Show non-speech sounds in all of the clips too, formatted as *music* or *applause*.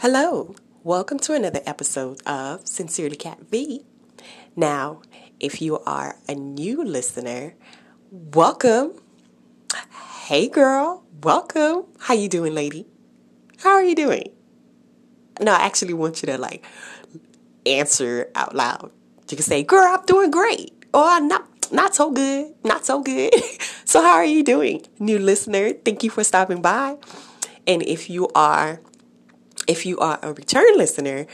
Hello, welcome to another episode of Sincerely Cat V. Now, if you are a new listener, welcome. Hey girl, welcome. How you doing, lady? How are you doing? No, I actually want you to like answer out loud. You can say, "Girl, I'm doing great," or "I'm not not so good, not so good." *laughs* so, how are you doing, new listener? Thank you for stopping by. And if you are if you are a return listener,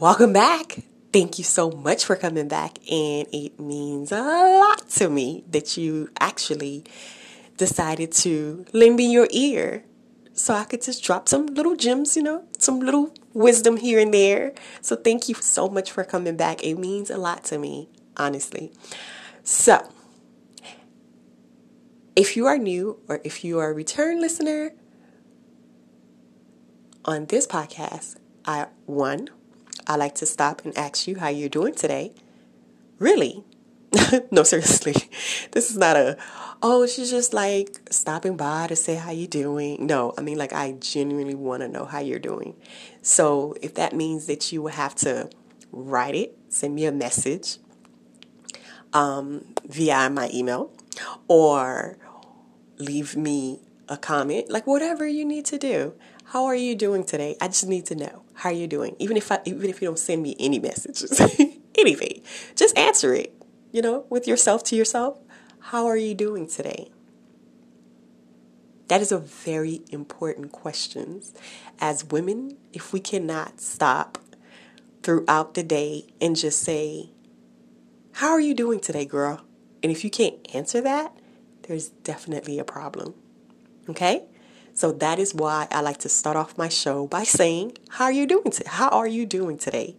welcome back. Thank you so much for coming back. And it means a lot to me that you actually decided to lend me your ear so I could just drop some little gems, you know, some little wisdom here and there. So thank you so much for coming back. It means a lot to me, honestly. So, if you are new or if you are a return listener, on this podcast, I one, I like to stop and ask you how you're doing today. Really? *laughs* no, seriously. *laughs* This is not a oh, she's just like stopping by to say how you doing. No, I mean like I genuinely want to know how you're doing. So, if that means that you will have to write it, send me a message um, via my email or leave me a comment, like whatever you need to do. How are you doing today? I just need to know. How are you doing? Even if I, even if you don't send me any messages, *laughs* anything, just answer it. You know, with yourself to yourself. How are you doing today? That is a very important question. As women, if we cannot stop throughout the day and just say, How are you doing today, girl? And if you can't answer that, there's definitely a problem. Okay? So that is why I like to start off my show by saying, "How are you doing? How are you doing today?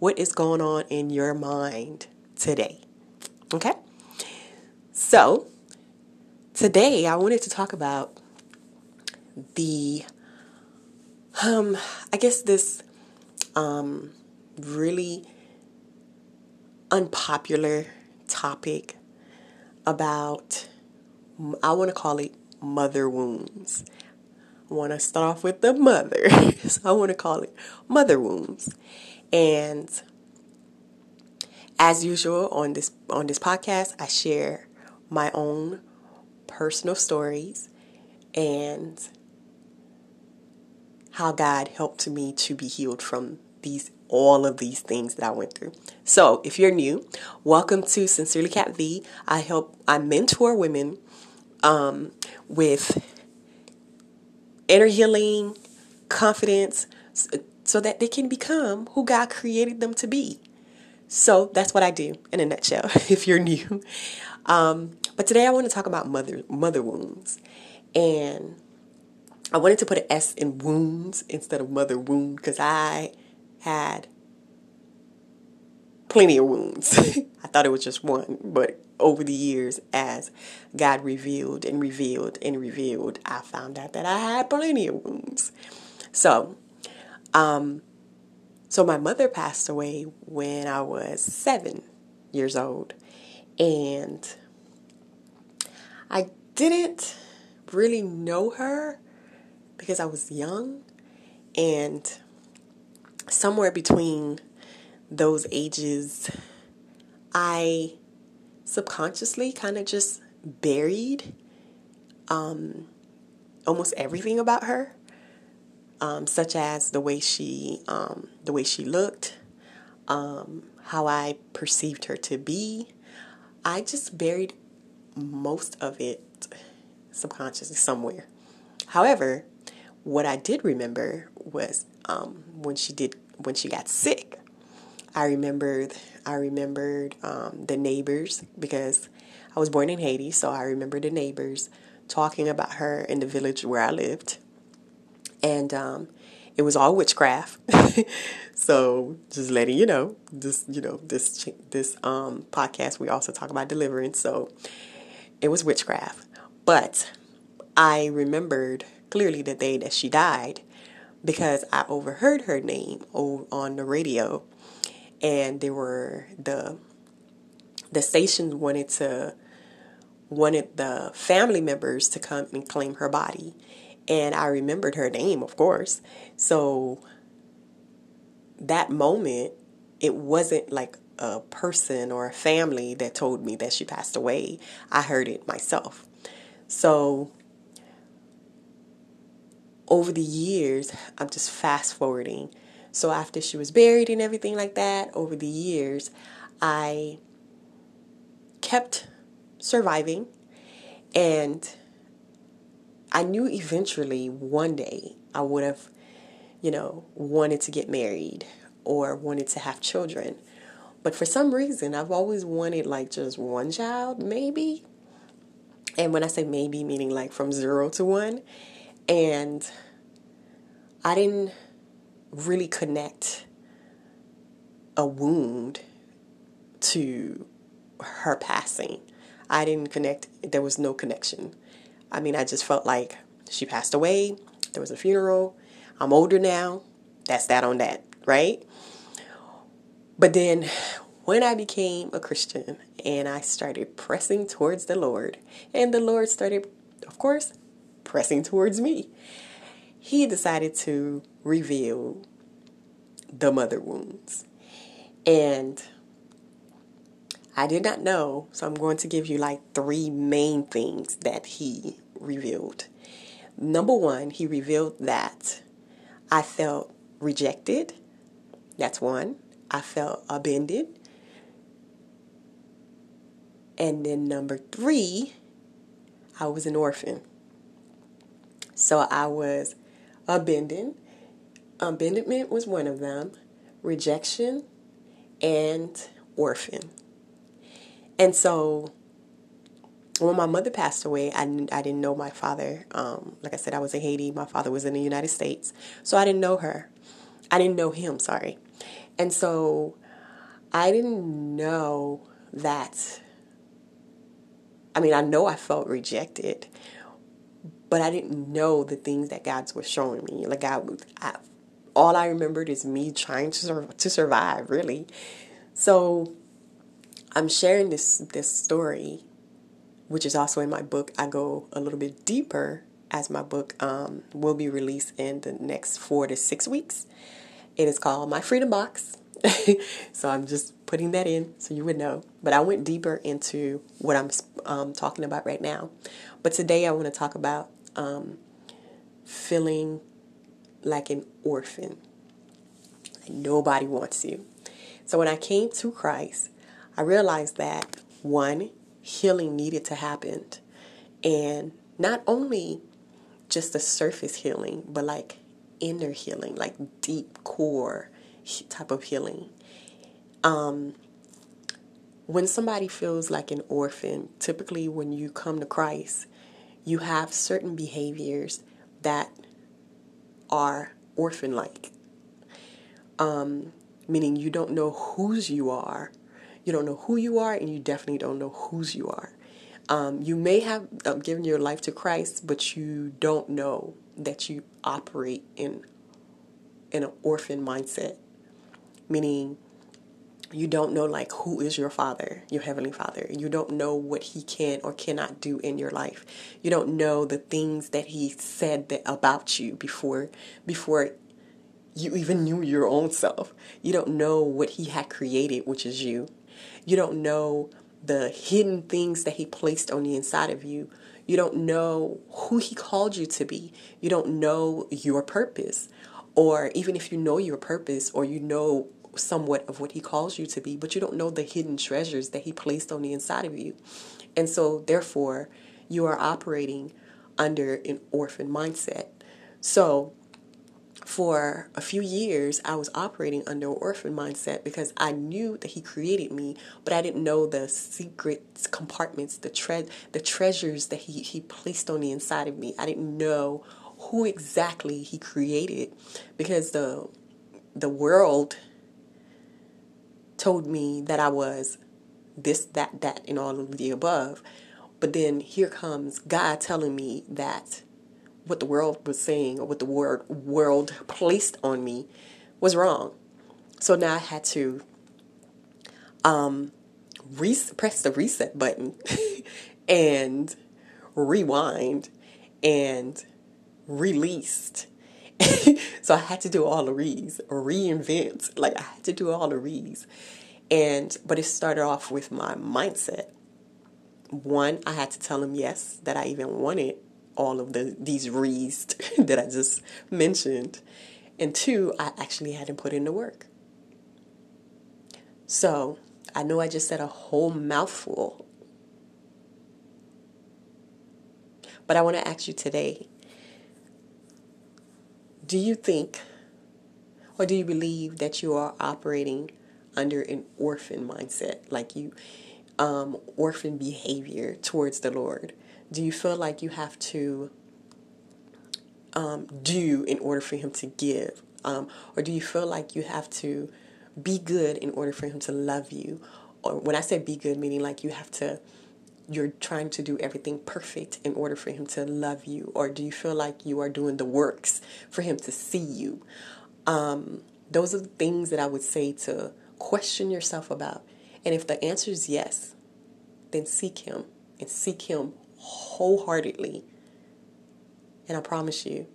What is going on in your mind today?" Okay? So, today I wanted to talk about the um I guess this um really unpopular topic about I want to call it mother wounds. Want to start off with the mother. *laughs* so I want to call it mother wounds. And as usual on this on this podcast, I share my own personal stories and how God helped me to be healed from these all of these things that I went through. So, if you're new, welcome to Sincerely Cat V. I help I mentor women um, with inner healing, confidence, so that they can become who God created them to be. So that's what I do in a nutshell. *laughs* If you're new, um, but today I want to talk about mother mother wounds, and I wanted to put an S in wounds instead of mother wound because I had plenty of wounds. *laughs* I thought it was just one, but over the years, as God revealed and revealed and revealed, I found out that I had plenty of wounds. So, um, so my mother passed away when I was seven years old, and I didn't really know her because I was young, and somewhere between those ages, I subconsciously kind of just buried um, almost everything about her, um, such as the way she um, the way she looked, um, how I perceived her to be. I just buried most of it subconsciously somewhere. However, what I did remember was um, when she did when she got sick. I remembered I remembered um, the neighbors because I was born in Haiti, so I remember the neighbors talking about her in the village where I lived, and um, it was all witchcraft. *laughs* so just letting you know, this you know this this um, podcast we also talk about deliverance, so it was witchcraft, but I remembered clearly the day that she died because I overheard her name on the radio and there were the the station wanted to wanted the family members to come and claim her body And I remembered her name, of course. So that moment, it wasn't like a person or a family that told me that she passed away. I heard it myself. So over the years, I'm just fast forwarding. So after she was buried and everything like that, over the years, I kept surviving and I knew eventually one day I would have, you know, wanted to get married or wanted to have children. But for some reason, I've always wanted like just one child, maybe. And when I say maybe, meaning like from zero to one. And I didn't really connect a wound to her passing. I didn't connect, there was no connection. I mean, I just felt like she passed away, there was a funeral, I'm older now, that's that on that, right? But then when I became a Christian and I started pressing towards the Lord, and the Lord started, of course, pressing towards me, He decided to reveal the mother wounds. And I did not know, so I'm going to give you like three main things that He revealed. Number one, He revealed that I felt rejected. That's one. I felt abandoned. And then number three, I was an orphan. So I was abandoned. Abandonment was one of them, rejection, and orphan. And so when my mother passed away, I, I didn't know my father. Um, like I said, I was in Haiti. My father was in the United States. So I didn't know her. I didn't know him, sorry. And so I didn't know that. I mean, I know I felt rejected, but I didn't know the things that God was showing me. Like God, I, all I remembered is me trying to sur- to survive, really. So I'm sharing this this story, which is also in my book. I go a little bit deeper as my book um, will be released in the next four to six weeks. It is called My Freedom Box. *laughs* so I'm just putting that in so you would know. But I went deeper into what I'm um, talking about right now. But today I want to talk about um, feeling like an orphan. nobody wants you. So when I came to Christ, I realized that one, healing needed to happen. And not only just the surface healing, but like inner healing, like deep core type of healing. Um, when somebody feels like an orphan, typically when you come to Christ, you have certain behaviors that are orphan like. Um, meaning you don't know whose you are, you don't know who you are, and you definitely don't know whose you are. Um, you may have uh, given your life to Christ, but you don't know that you operate in in an orphan mindset, meaning you don't know like who is your father your heavenly father. You don't know what he can or cannot do in your life. You don't know the things that he said that about you before before you even knew your own self. You don't know what he had created which is you. You don't know the hidden things that he placed on the inside of you. You don't know who he called you to be. You don't know your purpose. Or even if you know your purpose or you know somewhat of what he calls you to be, but you don't know the hidden treasures that he placed on the inside of you. And so, therefore, you are operating under an orphan mindset. So, for a few years, I was operating under an orphan mindset because I knew that He created me, but I didn't know the secret compartments, the tre- the treasures that He He placed on the inside of me. I didn't know who exactly he created because the the world told me that I was this, that, that, and all of the above. But then here comes God telling me that what the world was saying or what the word world placed on me was wrong. So now I had to um, press the reset button *laughs* and rewind and released. *laughs* so I had to do all the re's, reinvent. Like I had to do all the re's. And but it started off with my mindset. One, I had to tell him yes that I even wanted all of the these re's *laughs* that I just mentioned. And two, I actually had to put in the work. So I know I just said a whole mouthful. But I want to ask you today do you think or do you believe that you are operating under an orphan mindset, like you, um, orphan behavior towards the Lord? Do you feel like you have to um, do in order for Him to give? Um, or do you feel like you have to be good in order for Him to love you? Or when I say be good, meaning like you have to you're trying to do everything perfect in order for him to love you? Or do you feel like you are doing the works for him to see you? Um, those are the things that i would say to question yourself about. And if the answer is yes then seek him and seek him wholeheartedly. And i promise you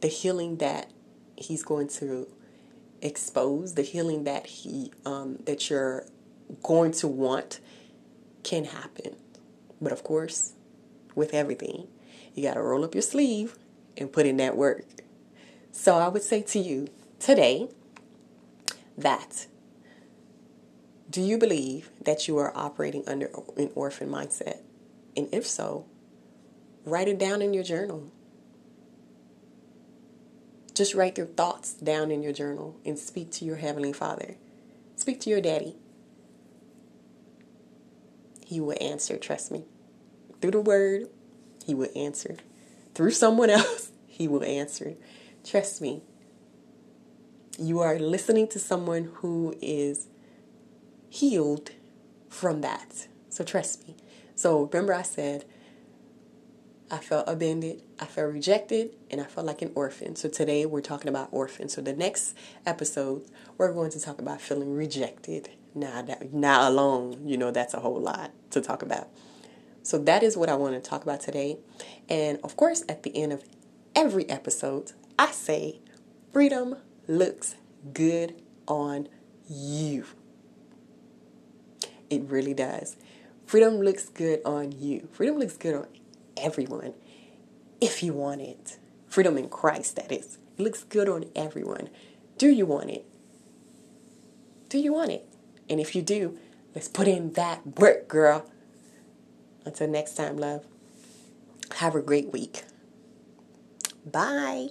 the healing that he's going to expose the healing that he um, that you're going to want can happen. But of course, with everything, you got to roll up your sleeve and put in that work. So I would say to you today that do you believe that you are operating under an orphan mindset? And if so, write it down in your journal. Just write your thoughts down in your journal and speak to your Heavenly Father. Speak to your daddy. He will answer, trust me. Through the word, He will answer. Through someone *laughs* else, He will answer. Trust me. You are listening to someone who is healed from that. So trust me. So remember, I said, I felt abandoned, I felt rejected, and I felt like an orphan. So today we're talking about orphans. So the next episode, we're going to talk about feeling rejected now now alone, you know, that's a whole lot to talk about. So that is what I want to talk about today. And of course, at the end of every episode, I say freedom looks good on you. It really does. Freedom looks good on you. Freedom looks good on everyone if you want it. Freedom in Christ, that is. It looks good on everyone. Do you want it? Do you want it? And if you do, let's put in that work, girl. Until next time, love. Have a great week. Bye.